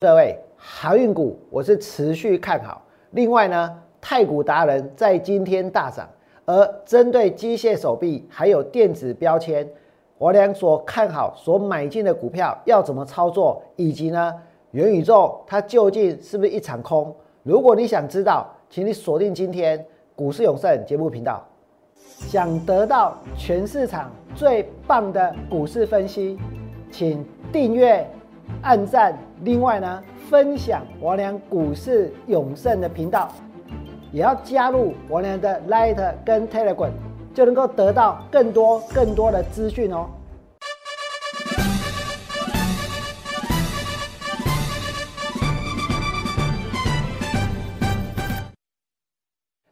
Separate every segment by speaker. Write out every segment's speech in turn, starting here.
Speaker 1: 各位，航运股我是持续看好。另外呢，太古达人在今天大涨，而针对机械手臂还有电子标签，我俩所看好、所买进的股票要怎么操作，以及呢，元宇宙它究竟是不是一场空？如果你想知道，请你锁定今天股市永胜节目频道。想得到全市场最棒的股市分析，请订阅。按赞，另外呢，分享王良股市永胜的频道，也要加入王良的 Light 跟 Telegram，就能够得到更多更多的资讯哦。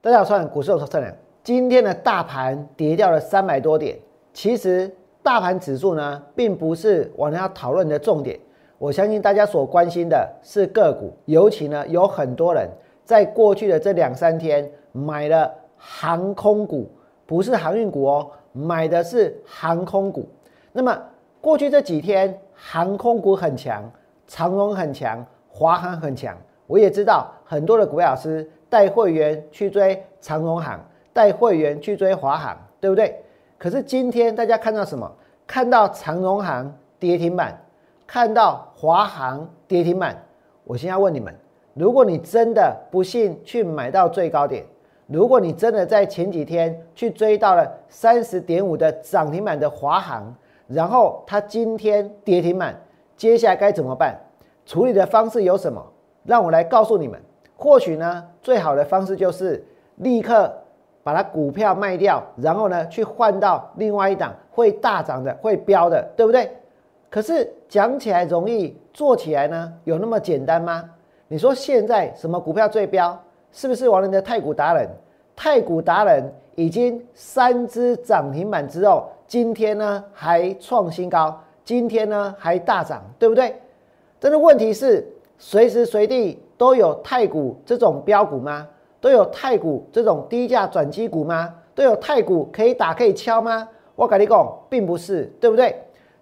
Speaker 1: 大家好，我是股市有胜良。今天的大盘跌掉了三百多点，其实大盘指数呢，并不是我们要讨论的重点。我相信大家所关心的是个股，尤其呢有很多人在过去的这两三天买了航空股，不是航运股哦，买的是航空股。那么过去这几天航空股很强，长荣很强，华航很强。我也知道很多的股票老师带会员去追长荣航，带会员去追华航，对不对？可是今天大家看到什么？看到长荣航跌停板。看到华航跌停板，我现在问你们：如果你真的不幸去买到最高点，如果你真的在前几天去追到了三十点五的涨停板的华航，然后它今天跌停板，接下来该怎么办？处理的方式有什么？让我来告诉你们。或许呢，最好的方式就是立刻把它股票卖掉，然后呢，去换到另外一档会大涨的、会飙的，对不对？可是讲起来容易，做起来呢有那么简单吗？你说现在什么股票最标？是不是王仁的太古达人？太古达人已经三只涨停板之后，今天呢还创新高，今天呢还大涨，对不对？但是问题是，随时随地都有太古这种标股吗？都有太古这种低价转机股吗？都有太古可以打可以敲吗？我跟你讲，并不是，对不对？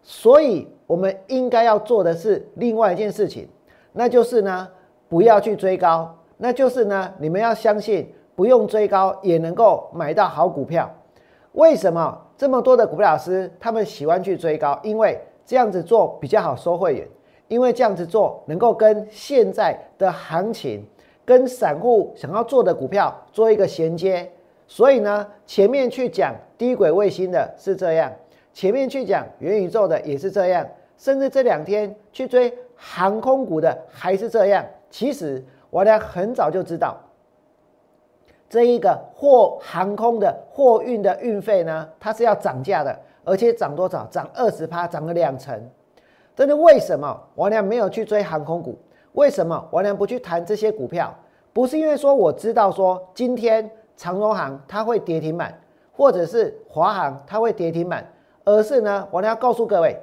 Speaker 1: 所以。我们应该要做的是另外一件事情，那就是呢，不要去追高，那就是呢，你们要相信，不用追高也能够买到好股票。为什么这么多的股票老师他们喜欢去追高？因为这样子做比较好收会员，因为这样子做能够跟现在的行情、跟散户想要做的股票做一个衔接。所以呢，前面去讲低轨卫星的是这样。前面去讲元宇宙的也是这样，甚至这两天去追航空股的还是这样。其实我俩很早就知道，这一个货航空的货运的运费呢，它是要涨价的，而且涨多少？涨二十趴，涨了两成。但是为什么我俩没有去追航空股？为什么我俩不去谈这些股票？不是因为说我知道说今天长荣航它会跌停板，或者是华航它会跌停板。而是呢，我要告诉各位，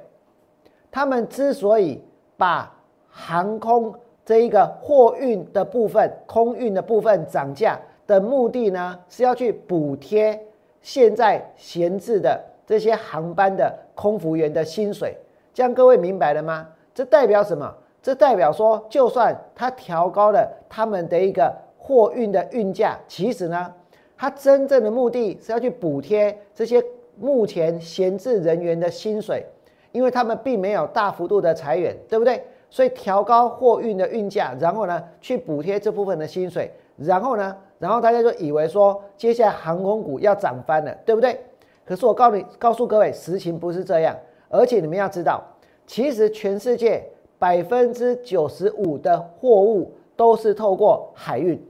Speaker 1: 他们之所以把航空这一个货运的部分、空运的部分涨价的目的呢，是要去补贴现在闲置的这些航班的空服员的薪水。这样各位明白了吗？这代表什么？这代表说，就算他调高了他们的一个货运的运价，其实呢，他真正的目的是要去补贴这些。目前闲置人员的薪水，因为他们并没有大幅度的裁员，对不对？所以调高货运的运价，然后呢，去补贴这部分的薪水，然后呢，然后大家就以为说，接下来航空股要涨翻了，对不对？可是我告诉你，告诉各位，实情不是这样。而且你们要知道，其实全世界百分之九十五的货物都是透过海运，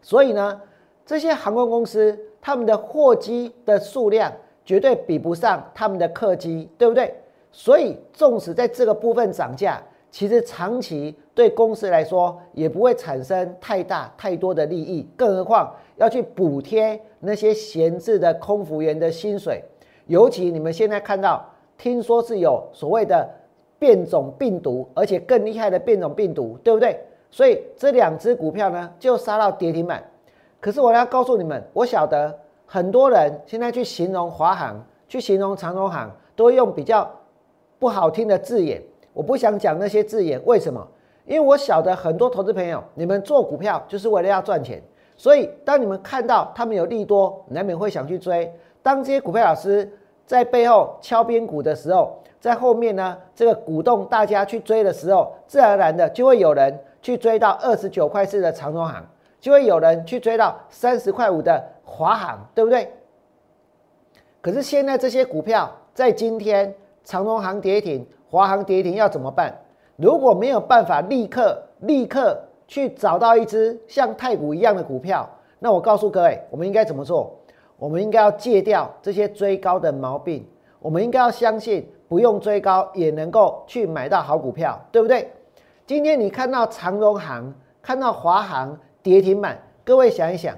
Speaker 1: 所以呢，这些航空公司。他们的货机的数量绝对比不上他们的客机，对不对？所以，纵使在这个部分涨价，其实长期对公司来说也不会产生太大太多的利益。更何况要去补贴那些闲置的空服员的薪水，尤其你们现在看到，听说是有所谓的变种病毒，而且更厉害的变种病毒，对不对？所以这两只股票呢，就杀到跌停板。可是我要告诉你们，我晓得很多人现在去形容华航、去形容长荣航，都会用比较不好听的字眼。我不想讲那些字眼，为什么？因为我晓得很多投资朋友，你们做股票就是为了要赚钱，所以当你们看到他们有利多，难免会想去追。当这些股票老师在背后敲边鼓的时候，在后面呢，这个鼓动大家去追的时候，自然而然的就会有人去追到二十九块四的长荣行，就会有人去追到三十块五的华航，对不对？可是现在这些股票在今天长荣行跌停，华航跌停要怎么办？如果没有办法立刻立刻去找到一只像太古一样的股票，那我告诉各位，我们应该怎么做？我们应该要戒掉这些追高的毛病。我们应该要相信，不用追高也能够去买到好股票，对不对？今天你看到长荣行、看到华航跌停板，各位想一想，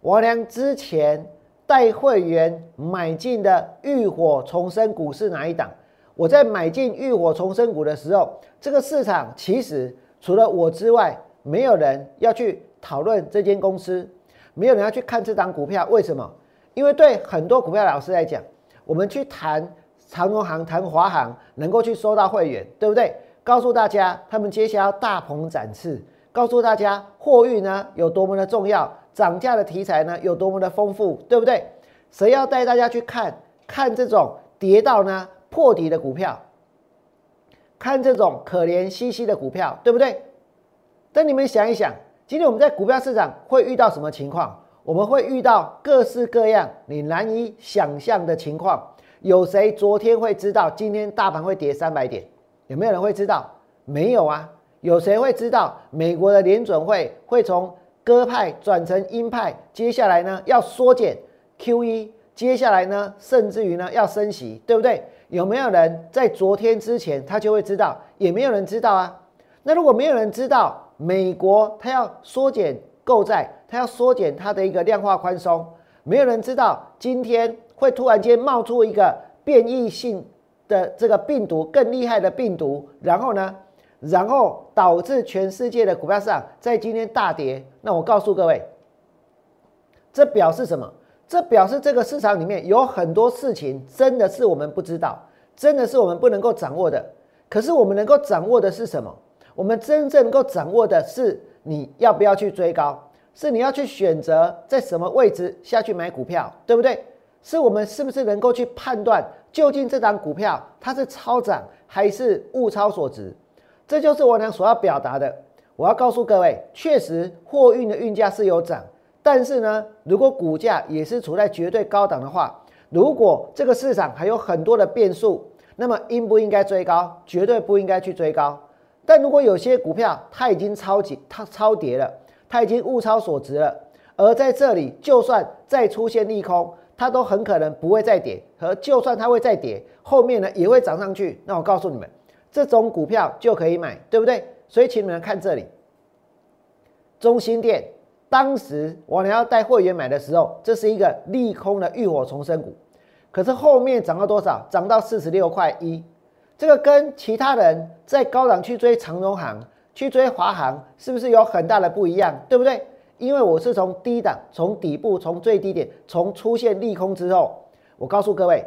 Speaker 1: 我良之前。带会员买进的浴火重生股是哪一档？我在买进浴火重生股的时候，这个市场其实除了我之外，没有人要去讨论这间公司，没有人要去看这档股票。为什么？因为对很多股票老师来讲，我们去谈长荣行、谈华航，能够去收到会员，对不对？告诉大家他们接下来要大鹏展翅，告诉大家货运呢有多么的重要。涨价的题材呢有多么的丰富，对不对？谁要带大家去看看这种跌到呢破底的股票，看这种可怜兮兮的股票，对不对？但你们想一想，今天我们在股票市场会遇到什么情况？我们会遇到各式各样你难以想象的情况。有谁昨天会知道今天大盘会跌三百点？有没有人会知道？没有啊。有谁会知道美国的联准会会从？鸽派转成鹰派，接下来呢要缩减 QE，接下来呢甚至于呢要升息，对不对？有没有人在昨天之前他就会知道？也没有人知道啊。那如果没有人知道，美国它要缩减购债，它要缩减它的一个量化宽松，没有人知道今天会突然间冒出一个变异性的这个病毒，更厉害的病毒，然后呢？然后导致全世界的股票市场在今天大跌。那我告诉各位，这表示什么？这表示这个市场里面有很多事情真的是我们不知道，真的是我们不能够掌握的。可是我们能够掌握的是什么？我们真正能够掌握的是你要不要去追高，是你要去选择在什么位置下去买股票，对不对？是我们是不是能够去判断究竟这档股票它是超涨还是物超所值？这就是我俩所要表达的。我要告诉各位，确实货运的运价是有涨，但是呢，如果股价也是处在绝对高档的话，如果这个市场还有很多的变数，那么应不应该追高？绝对不应该去追高。但如果有些股票它已经超级它超跌了，它已经物超所值了，而在这里就算再出现利空，它都很可能不会再跌，和就算它会再跌，后面呢也会涨上去。那我告诉你们。这种股票就可以买，对不对？所以请你们看这里，中心店当时我俩要带会员买的时候，这是一个利空的浴火重生股，可是后面涨到多少？涨到四十六块一，这个跟其他人在高档去追长荣行、去追华航，是不是有很大的不一样？对不对？因为我是从低档、从底部、从最低点、从出现利空之后，我告诉各位，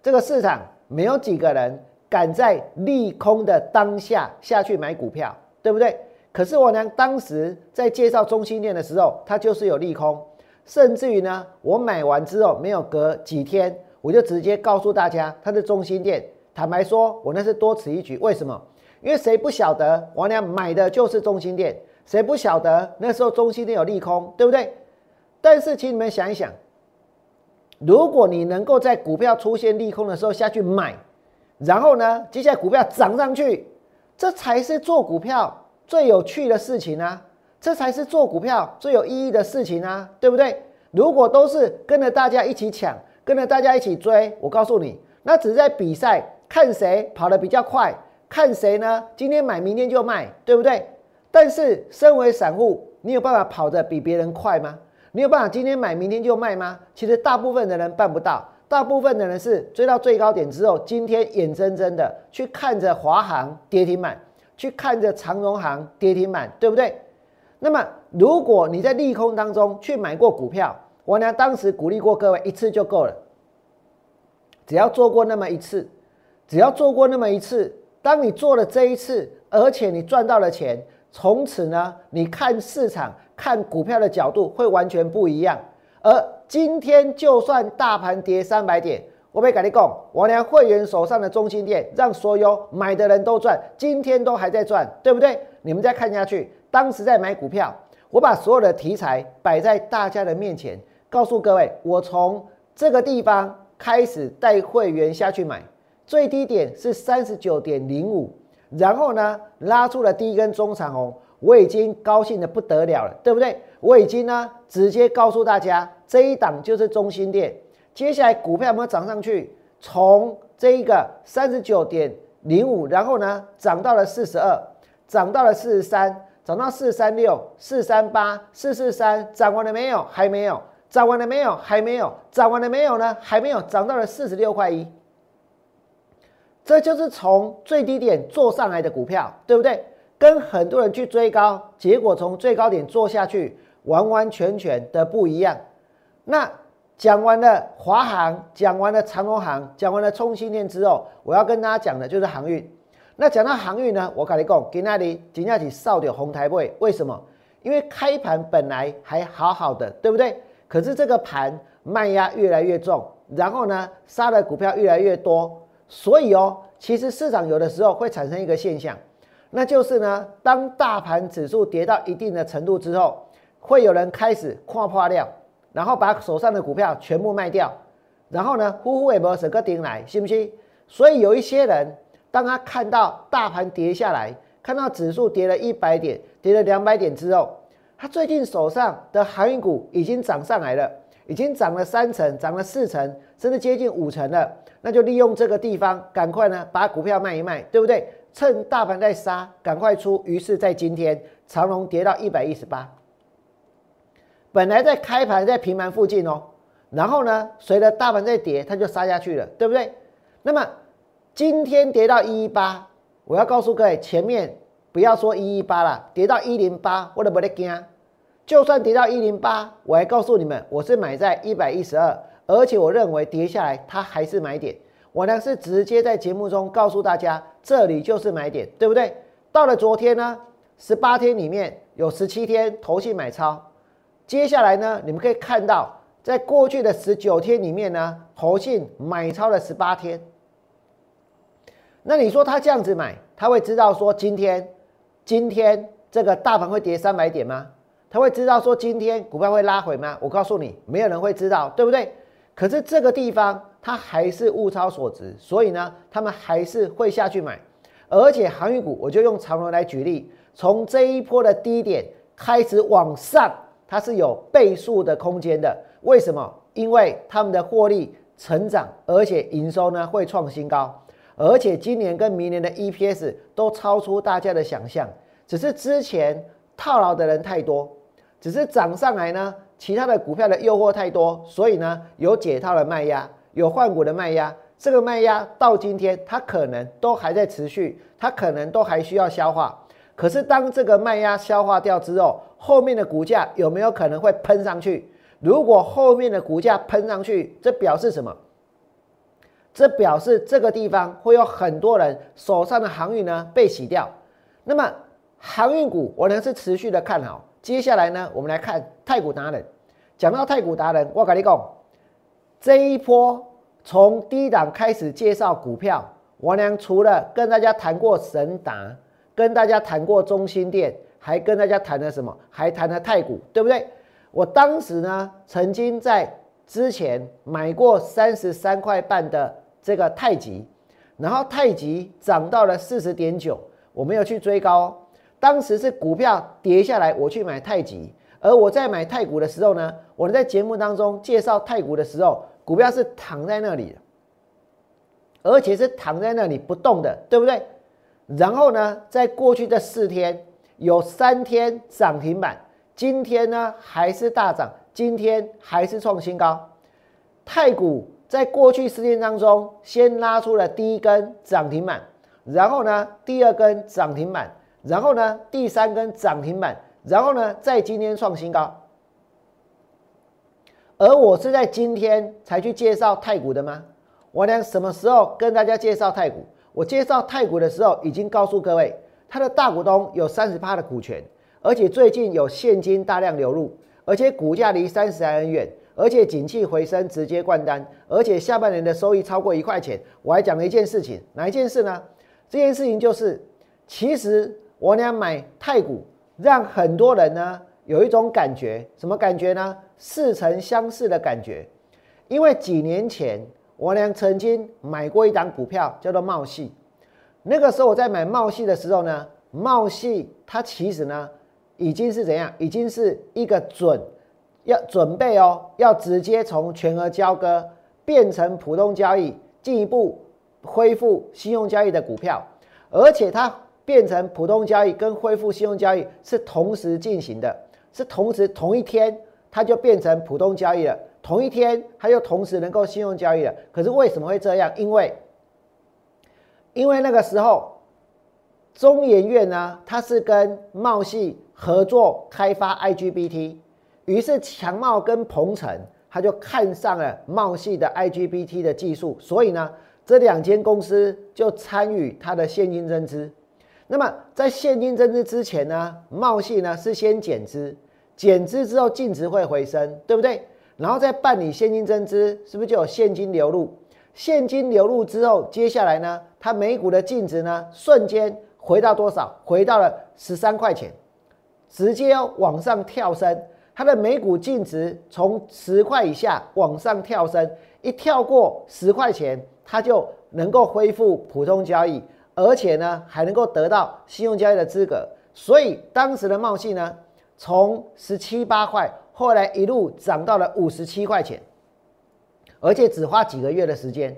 Speaker 1: 这个市场没有几个人。敢在利空的当下下去买股票，对不对？可是我呢，当时在介绍中心店的时候，它就是有利空，甚至于呢，我买完之后没有隔几天，我就直接告诉大家它是中心店。坦白说，我那是多此一举。为什么？因为谁不晓得我俩买的就是中心店？谁不晓得那时候中心店有利空，对不对？但是请你们想一想，如果你能够在股票出现利空的时候下去买。然后呢？接下来股票涨上去，这才是做股票最有趣的事情啊！这才是做股票最有意义的事情啊，对不对？如果都是跟着大家一起抢，跟着大家一起追，我告诉你，那只是在比赛，看谁跑得比较快，看谁呢？今天买，明天就卖，对不对？但是身为散户，你有办法跑得比别人快吗？你有办法今天买，明天就卖吗？其实大部分的人办不到。大部分的人是追到最高点之后，今天眼睁睁的去看着华航跌停板，去看着长荣航跌停板，对不对？那么如果你在利空当中去买过股票，我呢当时鼓励过各位一次就够了，只要做过那么一次，只要做过那么一次，当你做了这一次，而且你赚到了钱，从此呢，你看市场、看股票的角度会完全不一样。而今天就算大盘跌三百点，我被跟你讲，我连会员手上的中心店，让所有买的人都赚，今天都还在赚，对不对？你们再看下去，当时在买股票，我把所有的题材摆在大家的面前，告诉各位，我从这个地方开始带会员下去买，最低点是三十九点零五，然后呢拉出了第一根中长红。我已经高兴的不得了了，对不对？我已经呢，直接告诉大家，这一档就是中心店。接下来股票有没有涨上去？从这一个三十九点零五，然后呢，涨到了四十二，涨到了四十三，涨到四三六、四三八、四四三，涨完了没有？还没有。涨完了没有？还没有。涨完了没有呢？还没有。涨到了四十六块一。这就是从最低点做上来的股票，对不对？跟很多人去追高，结果从最高点做下去，完完全全的不一样。那讲完了华航，讲完了长荣航，讲完了冲新店之后，我要跟大家讲的就是航运。那讲到航运呢，我跟你讲，给那里今天起少点红台位，为什么？因为开盘本来还好好的，对不对？可是这个盘卖压越来越重，然后呢，杀的股票越来越多，所以哦，其实市场有的时候会产生一个现象。那就是呢，当大盘指数跌到一定的程度之后，会有人开始跨破掉，然后把手上的股票全部卖掉，然后呢，呼呼尾巴整个顶来，信不信？所以有一些人，当他看到大盘跌下来，看到指数跌了一百点，跌了两百点之后，他最近手上的航运股已经涨上来了，已经涨了三成，涨了四成，甚至接近五成了，那就利用这个地方，赶快呢把股票卖一卖，对不对？趁大盘在杀，赶快出。于是，在今天，长隆跌到一百一十八，本来在开盘在平盘附近哦，然后呢，随着大盘在跌，它就杀下去了，对不对？那么今天跌到一一八，我要告诉各位，前面不要说一一八了，跌到一零八，我都不得惊。就算跌到一零八，我还告诉你们，我是买在一百一十二，而且我认为跌下来它还是买点。我呢是直接在节目中告诉大家，这里就是买点，对不对？到了昨天呢，十八天里面有十七天投信买超，接下来呢，你们可以看到，在过去的十九天里面呢，投信买超了十八天。那你说他这样子买，他会知道说今天今天这个大盘会跌三百点吗？他会知道说今天股票会拉回吗？我告诉你，没有人会知道，对不对？可是这个地方。它还是物超所值，所以呢，他们还是会下去买。而且航运股，我就用长荣来举例，从这一波的低点开始往上，它是有倍数的空间的。为什么？因为他们的获利成长，而且营收呢会创新高，而且今年跟明年的 EPS 都超出大家的想象。只是之前套牢的人太多，只是涨上来呢，其他的股票的诱惑太多，所以呢有解套的卖压。有换股的卖压，这个卖压到今天它可能都还在持续，它可能都还需要消化。可是当这个卖压消化掉之后，后面的股价有没有可能会喷上去？如果后面的股价喷上去，这表示什么？这表示这个地方会有很多人手上的航运呢被洗掉。那么航运股我呢是持续的看好。接下来呢，我们来看太古达人。讲到太古达人，我跟你讲。这一波从低档开始介绍股票，王良除了跟大家谈过神达，跟大家谈过中心店，还跟大家谈了什么？还谈了太古，对不对？我当时呢，曾经在之前买过三十三块半的这个太极，然后太极涨到了四十点九，我没有去追高，当时是股票跌下来，我去买太极，而我在买太股的时候呢，我在节目当中介绍太股的时候。股票是躺在那里的，而且是躺在那里不动的，对不对？然后呢，在过去的四天有三天涨停板，今天呢还是大涨，今天还是创新高。太股在过去四天当中，先拉出了第一根涨停板，然后呢第二根涨停板，然后呢第三根涨停板，然后呢在今天创新高。而我是在今天才去介绍太古的吗？我呢什么时候跟大家介绍太古？我介绍太古的时候已经告诉各位，它的大股东有三十趴的股权，而且最近有现金大量流入，而且股价离三十还很远，而且景气回升直接灌单，而且下半年的收益超过一块钱。我还讲了一件事情，哪一件事呢？这件事情就是，其实我俩买太股，让很多人呢有一种感觉，什么感觉呢？似曾相识的感觉。因为几年前我俩曾经买过一档股票，叫做茂系。那个时候我在买茂系的时候呢，茂系它其实呢已经是怎样？已经是一个准要准备哦，要直接从全额交割变成普通交易，进一步。恢复信用交易的股票，而且它变成普通交易跟恢复信用交易是同时进行的，是同时同一天它就变成普通交易了，同一天它又同时能够信用交易了。可是为什么会这样？因为因为那个时候中研院呢，它是跟茂系合作开发 IGBT，于是强茂跟鹏程他就看上了茂系的 IGBT 的技术，所以呢。这两间公司就参与它的现金增资。那么在现金增资之前呢，茂系呢是先减资，减资之后净值会回升，对不对？然后再办理现金增资，是不是就有现金流入？现金流入之后，接下来呢，它每股的净值呢瞬间回到多少？回到了十三块钱，直接往上跳升。它的每股净值从十块以下往上跳升，一跳过十块钱。它就能够恢复普通交易，而且呢还能够得到信用交易的资格。所以当时的茂信呢，从十七八块，后来一路涨到了五十七块钱，而且只花几个月的时间。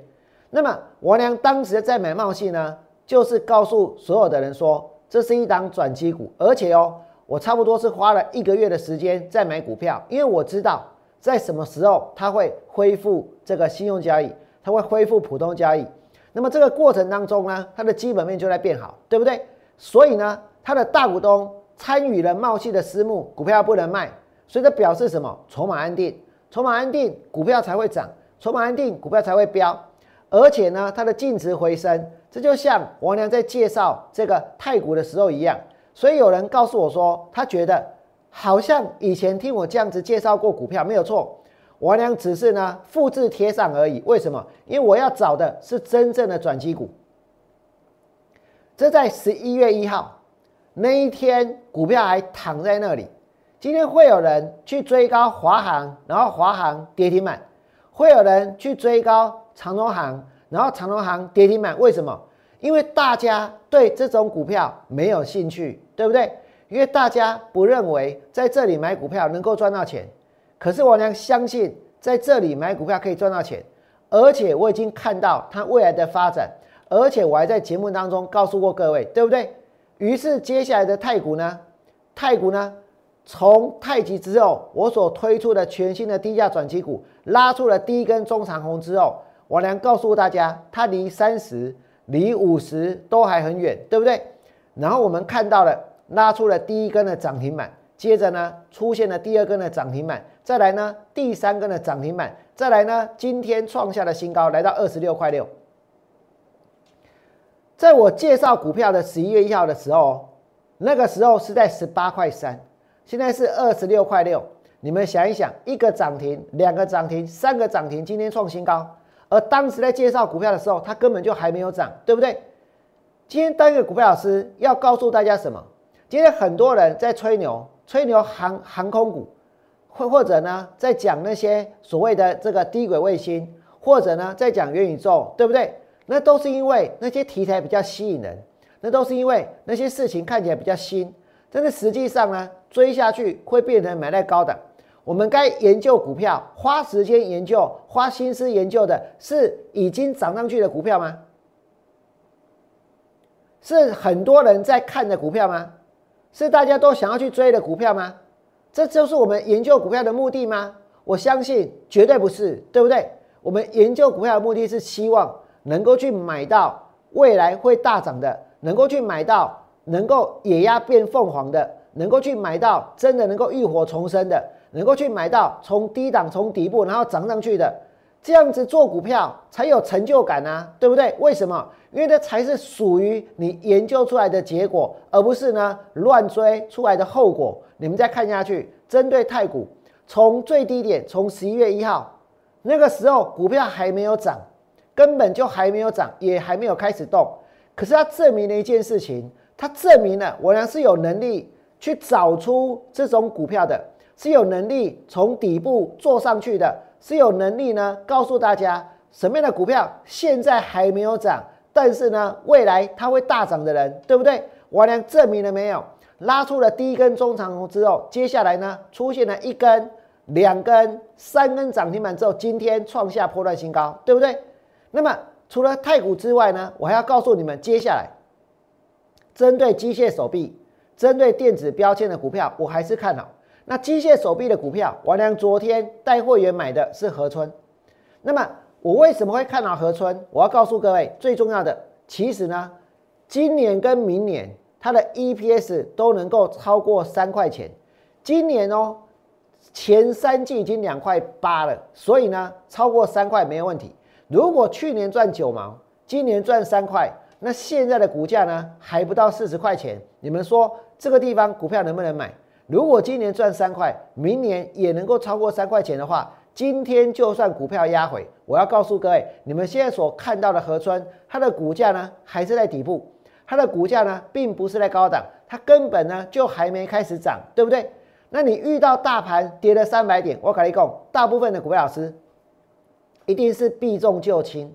Speaker 1: 那么王良当时在买茂信呢，就是告诉所有的人说，这是一档转机股，而且哦，我差不多是花了一个月的时间在买股票，因为我知道在什么时候它会恢复这个信用交易。它会恢复普通交易，那么这个过程当中呢，它的基本面就在变好，对不对？所以呢，它的大股东参与了茂系的私募股票不能卖，所以这表示什么？筹码安定，筹码安定，股票才会涨，筹码安定，股票才会飙，而且呢，它的净值回升，这就像王良在介绍这个太股的时候一样。所以有人告诉我说，他觉得好像以前听我这样子介绍过股票没有错。我俩只是呢复制贴上而已，为什么？因为我要找的是真正的转机股。这在十一月一号那一天，股票还躺在那里。今天会有人去追高华航，然后华航跌停板；会有人去追高长荣航，然后长荣航跌停板。为什么？因为大家对这种股票没有兴趣，对不对？因为大家不认为在这里买股票能够赚到钱。可是我呢相信，在这里买股票可以赚到钱，而且我已经看到它未来的发展，而且我还在节目当中告诉过各位，对不对？于是接下来的太股呢，太股呢，从太极之后，我所推出的全新的低价转机股拉出了第一根中长红之后，我娘告诉大家，它离三十、离五十都还很远，对不对？然后我们看到了拉出了第一根的涨停板。接着呢，出现了第二根的涨停板，再来呢，第三根的涨停板，再来呢，今天创下的新高，来到二十六块六。在我介绍股票的十一月一号的时候，那个时候是在十八块三，现在是二十六块六。你们想一想，一个涨停，两个涨停，三个涨停，今天创新高。而当时在介绍股票的时候，它根本就还没有涨，对不对？今天当一个股票老师要告诉大家什么？今天很多人在吹牛。吹牛航航空股，或或者呢，在讲那些所谓的这个低轨卫星，或者呢，在讲元宇宙，对不对？那都是因为那些题材比较吸引人，那都是因为那些事情看起来比较新。但是实际上呢，追下去会变成买在高的。我们该研究股票，花时间研究，花心思研究的是已经涨上去的股票吗？是很多人在看的股票吗？是大家都想要去追的股票吗？这就是我们研究股票的目的吗？我相信绝对不是，对不对？我们研究股票的目的是希望能够去买到未来会大涨的，能够去买到能够野鸭变凤凰的，能够去买到真的能够浴火重生的，能够去买到从低档从底部然后涨上去的这样子做股票才有成就感啊，对不对？为什么？因为这才是属于你研究出来的结果，而不是呢乱追出来的后果。你们再看下去，针对太股，从最低点，从十一月一号那个时候，股票还没有涨，根本就还没有涨，也还没有开始动。可是它证明了一件事情，它证明了我娘是有能力去找出这种股票的，是有能力从底部做上去的。是有能力呢，告诉大家什么样的股票现在还没有涨，但是呢，未来它会大涨的人，对不对？王良证明了没有？拉出了第一根中长红之后，接下来呢，出现了一根、两根、三根涨停板之后，今天创下破断新高，对不对？那么除了太股之外呢，我还要告诉你们，接下来针对机械手臂、针对电子标签的股票，我还是看好。那机械手臂的股票，王良昨天带会员买的是河村。那么我为什么会看好河村？我要告诉各位，最重要的，其实呢，今年跟明年它的 EPS 都能够超过三块钱。今年哦，前三季已经两块八了，所以呢，超过三块没有问题。如果去年赚九毛，今年赚三块，那现在的股价呢，还不到四十块钱。你们说这个地方股票能不能买？如果今年赚三块，明年也能够超过三块钱的话，今天就算股票压回，我要告诉各位，你们现在所看到的河川，它的股价呢还是在底部，它的股价呢并不是在高档，它根本呢就还没开始涨，对不对？那你遇到大盘跌了三百点，我跟你讲，大部分的股票老师一定是避重就轻，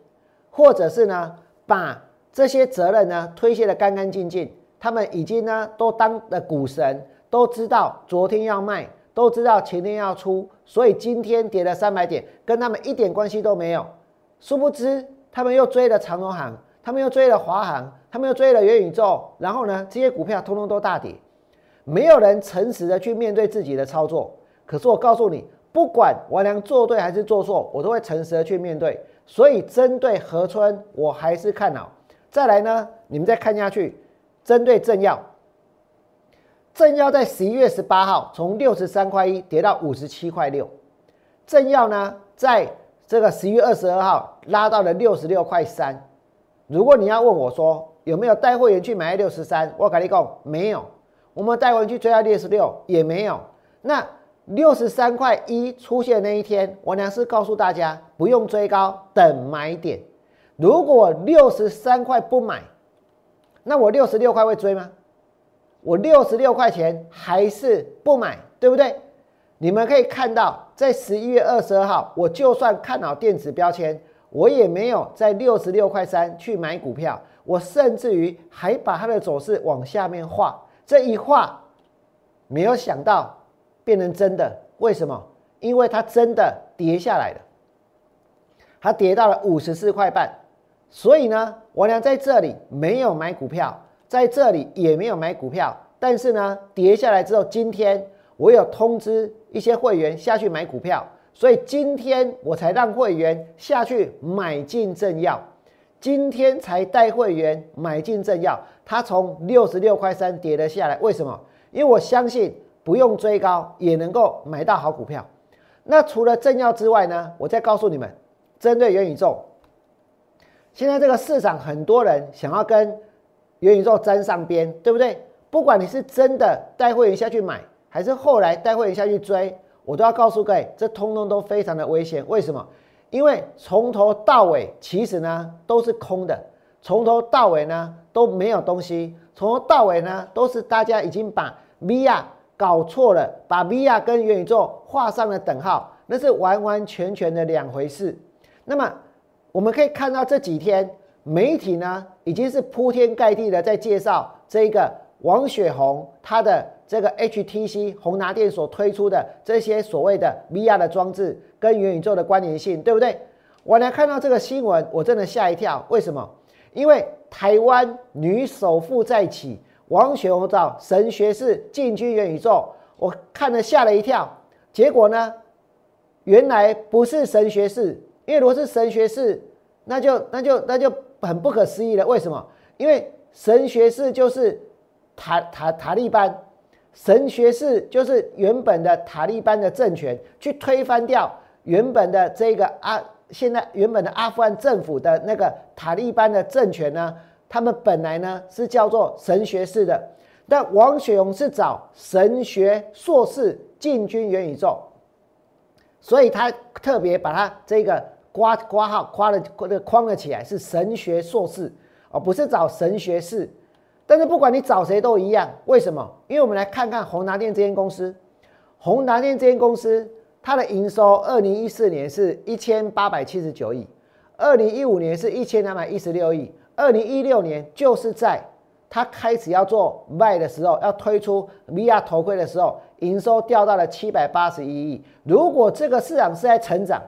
Speaker 1: 或者是呢把这些责任呢推卸的干干净净，他们已经呢都当了股神。都知道昨天要卖，都知道前天要出，所以今天跌了三百点，跟他们一点关系都没有。殊不知，他们又追了长荣行，他们又追了华航，他们又追了元宇宙，然后呢，这些股票通通都大跌。没有人诚实的去面对自己的操作。可是我告诉你，不管王良做对还是做错，我都会诚实的去面对。所以针对河村，我还是看好。再来呢，你们再看下去，针对正耀。正要在十一月十八号从六十三块一跌到五十七块六，正要呢在这个十一月二十二号拉到了六十六块三。如果你要问我说有没有带会员去买六十三，我跟你讲没有。我们带会员去追到六十六也没有。那六十三块一出现那一天，我娘是告诉大家不用追高，等买点。如果六十三块不买，那我六十六块会追吗？我六十六块钱还是不买，对不对？你们可以看到，在十一月二十二号，我就算看好电子标签，我也没有在六十六块三去买股票，我甚至于还把它的走势往下面画。这一画，没有想到变成真的，为什么？因为它真的跌下来了，它跌到了五十四块半，所以呢，我俩在这里没有买股票。在这里也没有买股票，但是呢，跌下来之后，今天我有通知一些会员下去买股票，所以今天我才让会员下去买进正要，今天才带会员买进正要，它从六十六块三跌了下来，为什么？因为我相信不用追高也能够买到好股票。那除了正要之外呢，我再告诉你们，针对元宇宙，现在这个市场很多人想要跟。元宇宙沾上边，对不对？不管你是真的带会员下去买，还是后来带会员下去追，我都要告诉各位，这通通都非常的危险。为什么？因为从头到尾其实呢都是空的，从头到尾呢都没有东西，从头到尾呢都是大家已经把 VR 搞错了，把 VR 跟元宇宙画上了等号，那是完完全全的两回事。那么我们可以看到这几天。媒体呢，已经是铺天盖地的在介绍这个王雪红她的这个 HTC 宏达电所推出的这些所谓的 VR 的装置跟元宇宙的关联性，对不对？我来看到这个新闻，我真的吓一跳。为什么？因为台湾女首富再起，王雪红找神学士进军元宇宙，我看了吓了一跳。结果呢，原来不是神学士，因为如果是神学士，那就那就那就。很不可思议了，为什么？因为神学士就是塔塔塔利班，神学士就是原本的塔利班的政权，去推翻掉原本的这个阿现在原本的阿富汗政府的那个塔利班的政权呢，他们本来呢是叫做神学士的，但王雪红是找神学硕士进军元宇宙，所以他特别把他这个刮刮号刮了个框了起来，是神学硕士而不是找神学士。但是不管你找谁都一样，为什么？因为我们来看看宏达电这间公司，宏达电这间公司。它的营收，二零一四年是一千八百七十九亿，二零一五年是一千两百一十六亿，二零一六年就是在它开始要做卖的时候，要推出 VR 头盔的时候，营收掉到了七百八十一亿。如果这个市场是在成长，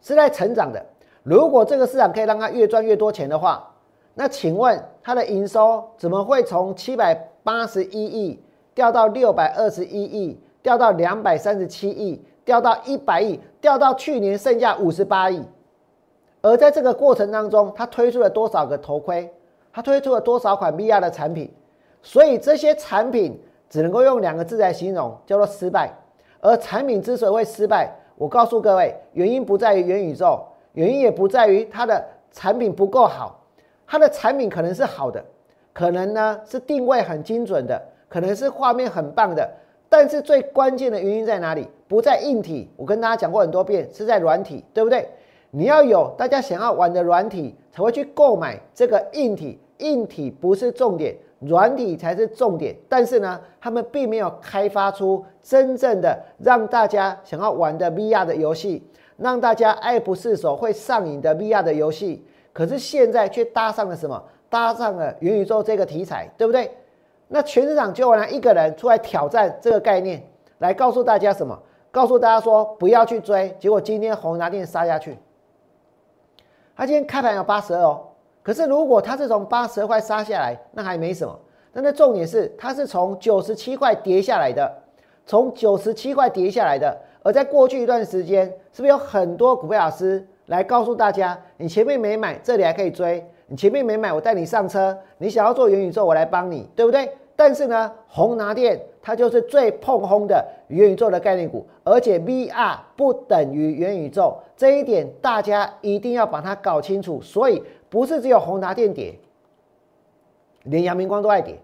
Speaker 1: 是在成长的，如果这个市场可以让它越赚越多钱的话，那请问它的营收怎么会从七百八十一亿掉到六百二十一亿？掉到两百三十七亿，掉到一百亿，掉到去年剩下五十八亿。而在这个过程当中，他推出了多少个头盔？他推出了多少款 VR 的产品？所以这些产品只能够用两个字来形容，叫做失败。而产品之所以会失败，我告诉各位，原因不在于元宇宙，原因也不在于它的产品不够好。它的产品可能是好的，可能呢是定位很精准的，可能是画面很棒的。但是最关键的原因在哪里？不在硬体，我跟大家讲过很多遍，是在软体，对不对？你要有大家想要玩的软体，才会去购买这个硬体。硬体不是重点，软体才是重点。但是呢，他们并没有开发出真正的让大家想要玩的 VR 的游戏，让大家爱不释手、会上瘾的 VR 的游戏。可是现在却搭上了什么？搭上了元宇宙这个题材，对不对？那全市场就我一个人出来挑战这个概念，来告诉大家什么？告诉大家说不要去追。结果今天宏达电杀下去，它今天开盘有八十二哦。可是如果它是从八十二块杀下来，那还没什么。但那重点是它是从九十七块跌下来的，从九十七块跌下来的。而在过去一段时间，是不是有很多股票老师来告诉大家，你前面没买，这里还可以追；你前面没买，我带你上车。你想要做元宇宙，我来帮你，对不对？但是呢，宏达电它就是最碰轰的元宇宙的概念股，而且 VR 不等于元宇宙，这一点大家一定要把它搞清楚。所以不是只有宏达电跌，连阳明光都爱跌，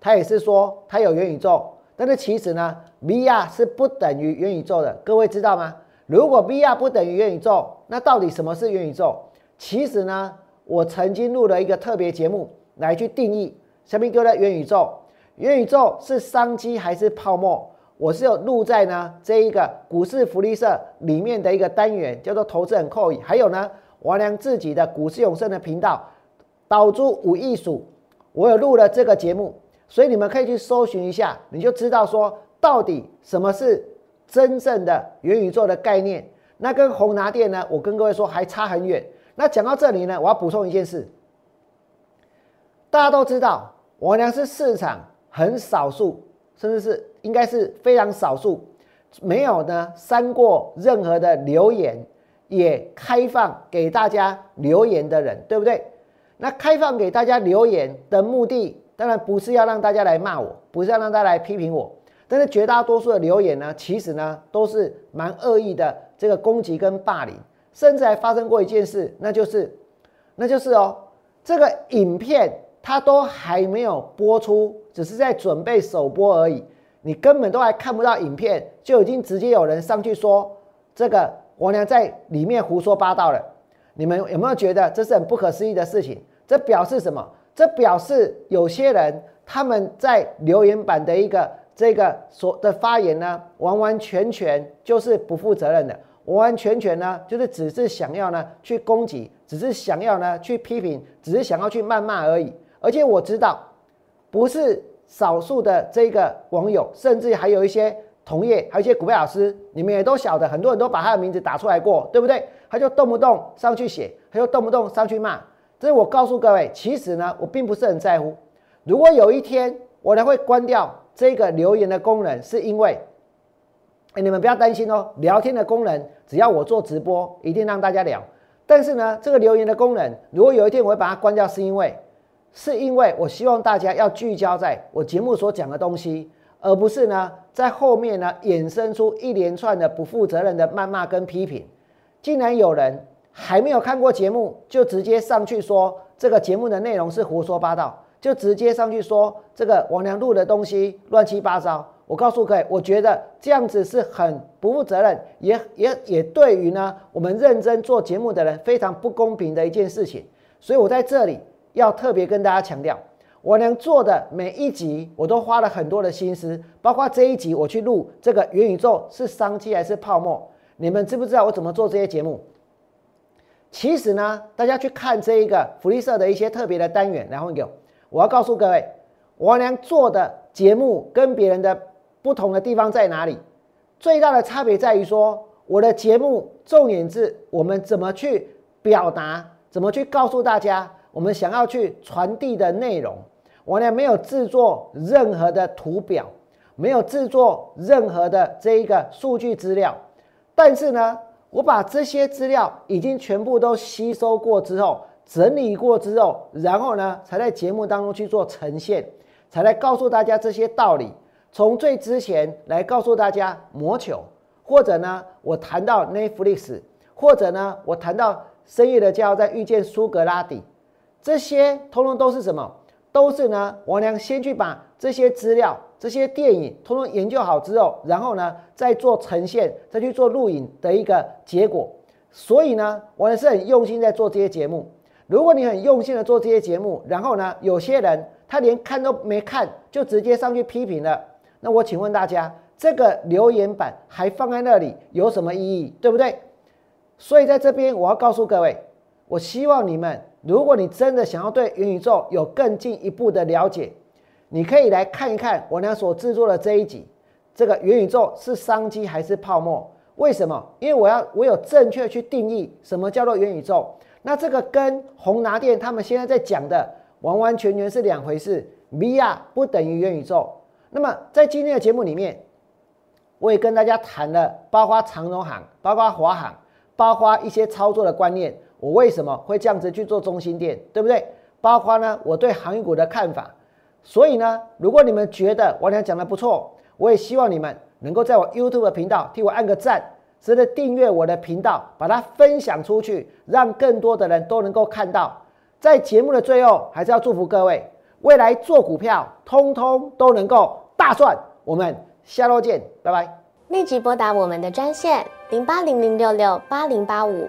Speaker 1: 它也是说它有元宇宙，但是其实呢，VR 是不等于元宇宙的。各位知道吗？如果 VR 不等于元宇宙，那到底什么是元宇宙？其实呢，我曾经录了一个特别节目来去定义下面哥的元宇宙。元宇宙是商机还是泡沫？我是有录在呢这一个股市福利社里面的一个单元，叫做投资很扣。还有呢，王良自己的股市永生的频道，导珠五艺术，我有录了这个节目，所以你们可以去搜寻一下，你就知道说到底什么是真正的元宇宙的概念。那跟宏达电呢，我跟各位说还差很远。那讲到这里呢，我要补充一件事，大家都知道王良是市场。很少数，甚至是应该是非常少数，没有呢删过任何的留言，也开放给大家留言的人，对不对？那开放给大家留言的目的，当然不是要让大家来骂我，不是要让大家来批评我，但是绝大多数的留言呢，其实呢都是蛮恶意的这个攻击跟霸凌，甚至还发生过一件事，那就是，那就是哦，这个影片。它都还没有播出，只是在准备首播而已。你根本都还看不到影片，就已经直接有人上去说这个王良在里面胡说八道了。你们有没有觉得这是很不可思议的事情？这表示什么？这表示有些人他们在留言板的一个这个所的发言呢，完完全全就是不负责任的，完完全全呢就是只是想要呢去攻击，只是想要呢去批评，只是想要去谩骂而已。而且我知道，不是少数的这个网友，甚至还有一些同业，还有一些股票老师，你们也都晓得，很多人都把他的名字打出来过，对不对？他就动不动上去写，他就动不动上去骂。这是我告诉各位，其实呢，我并不是很在乎。如果有一天我呢会关掉这个留言的功能，是因为，哎，你们不要担心哦，聊天的功能只要我做直播，一定让大家聊。但是呢，这个留言的功能，如果有一天我会把它关掉，是因为。是因为我希望大家要聚焦在我节目所讲的东西，而不是呢在后面呢衍生出一连串的不负责任的谩骂跟批评。竟然有人还没有看过节目，就直接上去说这个节目的内容是胡说八道，就直接上去说这个王良录的东西乱七八糟。我告诉各位，我觉得这样子是很不负责任，也也也对于呢我们认真做节目的人非常不公平的一件事情。所以我在这里要特别跟大家强调，我能做的每一集我都花了很多的心思，包括这一集我去录这个元宇宙是商机还是泡沫，你们知不知道我怎么做这些节目？其实呢，大家去看这一个福利社的一些特别的单元，然后有我要告诉各位，我娘做的节目跟别人的。不同的地方在哪里？最大的差别在于说，我的节目重点是我们怎么去表达，怎么去告诉大家我们想要去传递的内容。我呢没有制作任何的图表，没有制作任何的这一个数据资料，但是呢，我把这些资料已经全部都吸收过之后，整理过之后，然后呢，才在节目当中去做呈现，才来告诉大家这些道理。从最之前来告诉大家魔球，或者呢，我谈到 Netflix，或者呢，我谈到深夜的家在遇见苏格拉底，这些通通都是什么？都是呢，王良先去把这些资料、这些电影通通研究好之后，然后呢，再做呈现，再去做录影的一个结果。所以呢，我也是很用心在做这些节目。如果你很用心的做这些节目，然后呢，有些人他连看都没看，就直接上去批评了。那我请问大家，这个留言板还放在那里有什么意义？对不对？所以在这边我要告诉各位，我希望你们，如果你真的想要对元宇宙有更进一步的了解，你可以来看一看我俩所制作的这一集。这个元宇宙是商机还是泡沫？为什么？因为我要我有正确去定义什么叫做元宇宙。那这个跟宏达电他们现在在讲的完完全全是两回事。VR 不等于元宇宙。那么在今天的节目里面，我也跟大家谈了，包括长荣行、包括华航、包括一些操作的观念，我为什么会这样子去做中心店，对不对？包括呢我对航运股的看法。所以呢，如果你们觉得我俩讲的不错，我也希望你们能够在我 YouTube 频道替我按个赞，值得订阅我的频道，把它分享出去，让更多的人都能够看到。在节目的最后，还是要祝福各位。未来做股票，通通都能够大赚。我们下周见，拜拜。
Speaker 2: 立即拨打我们的专线零八零零六六八零八五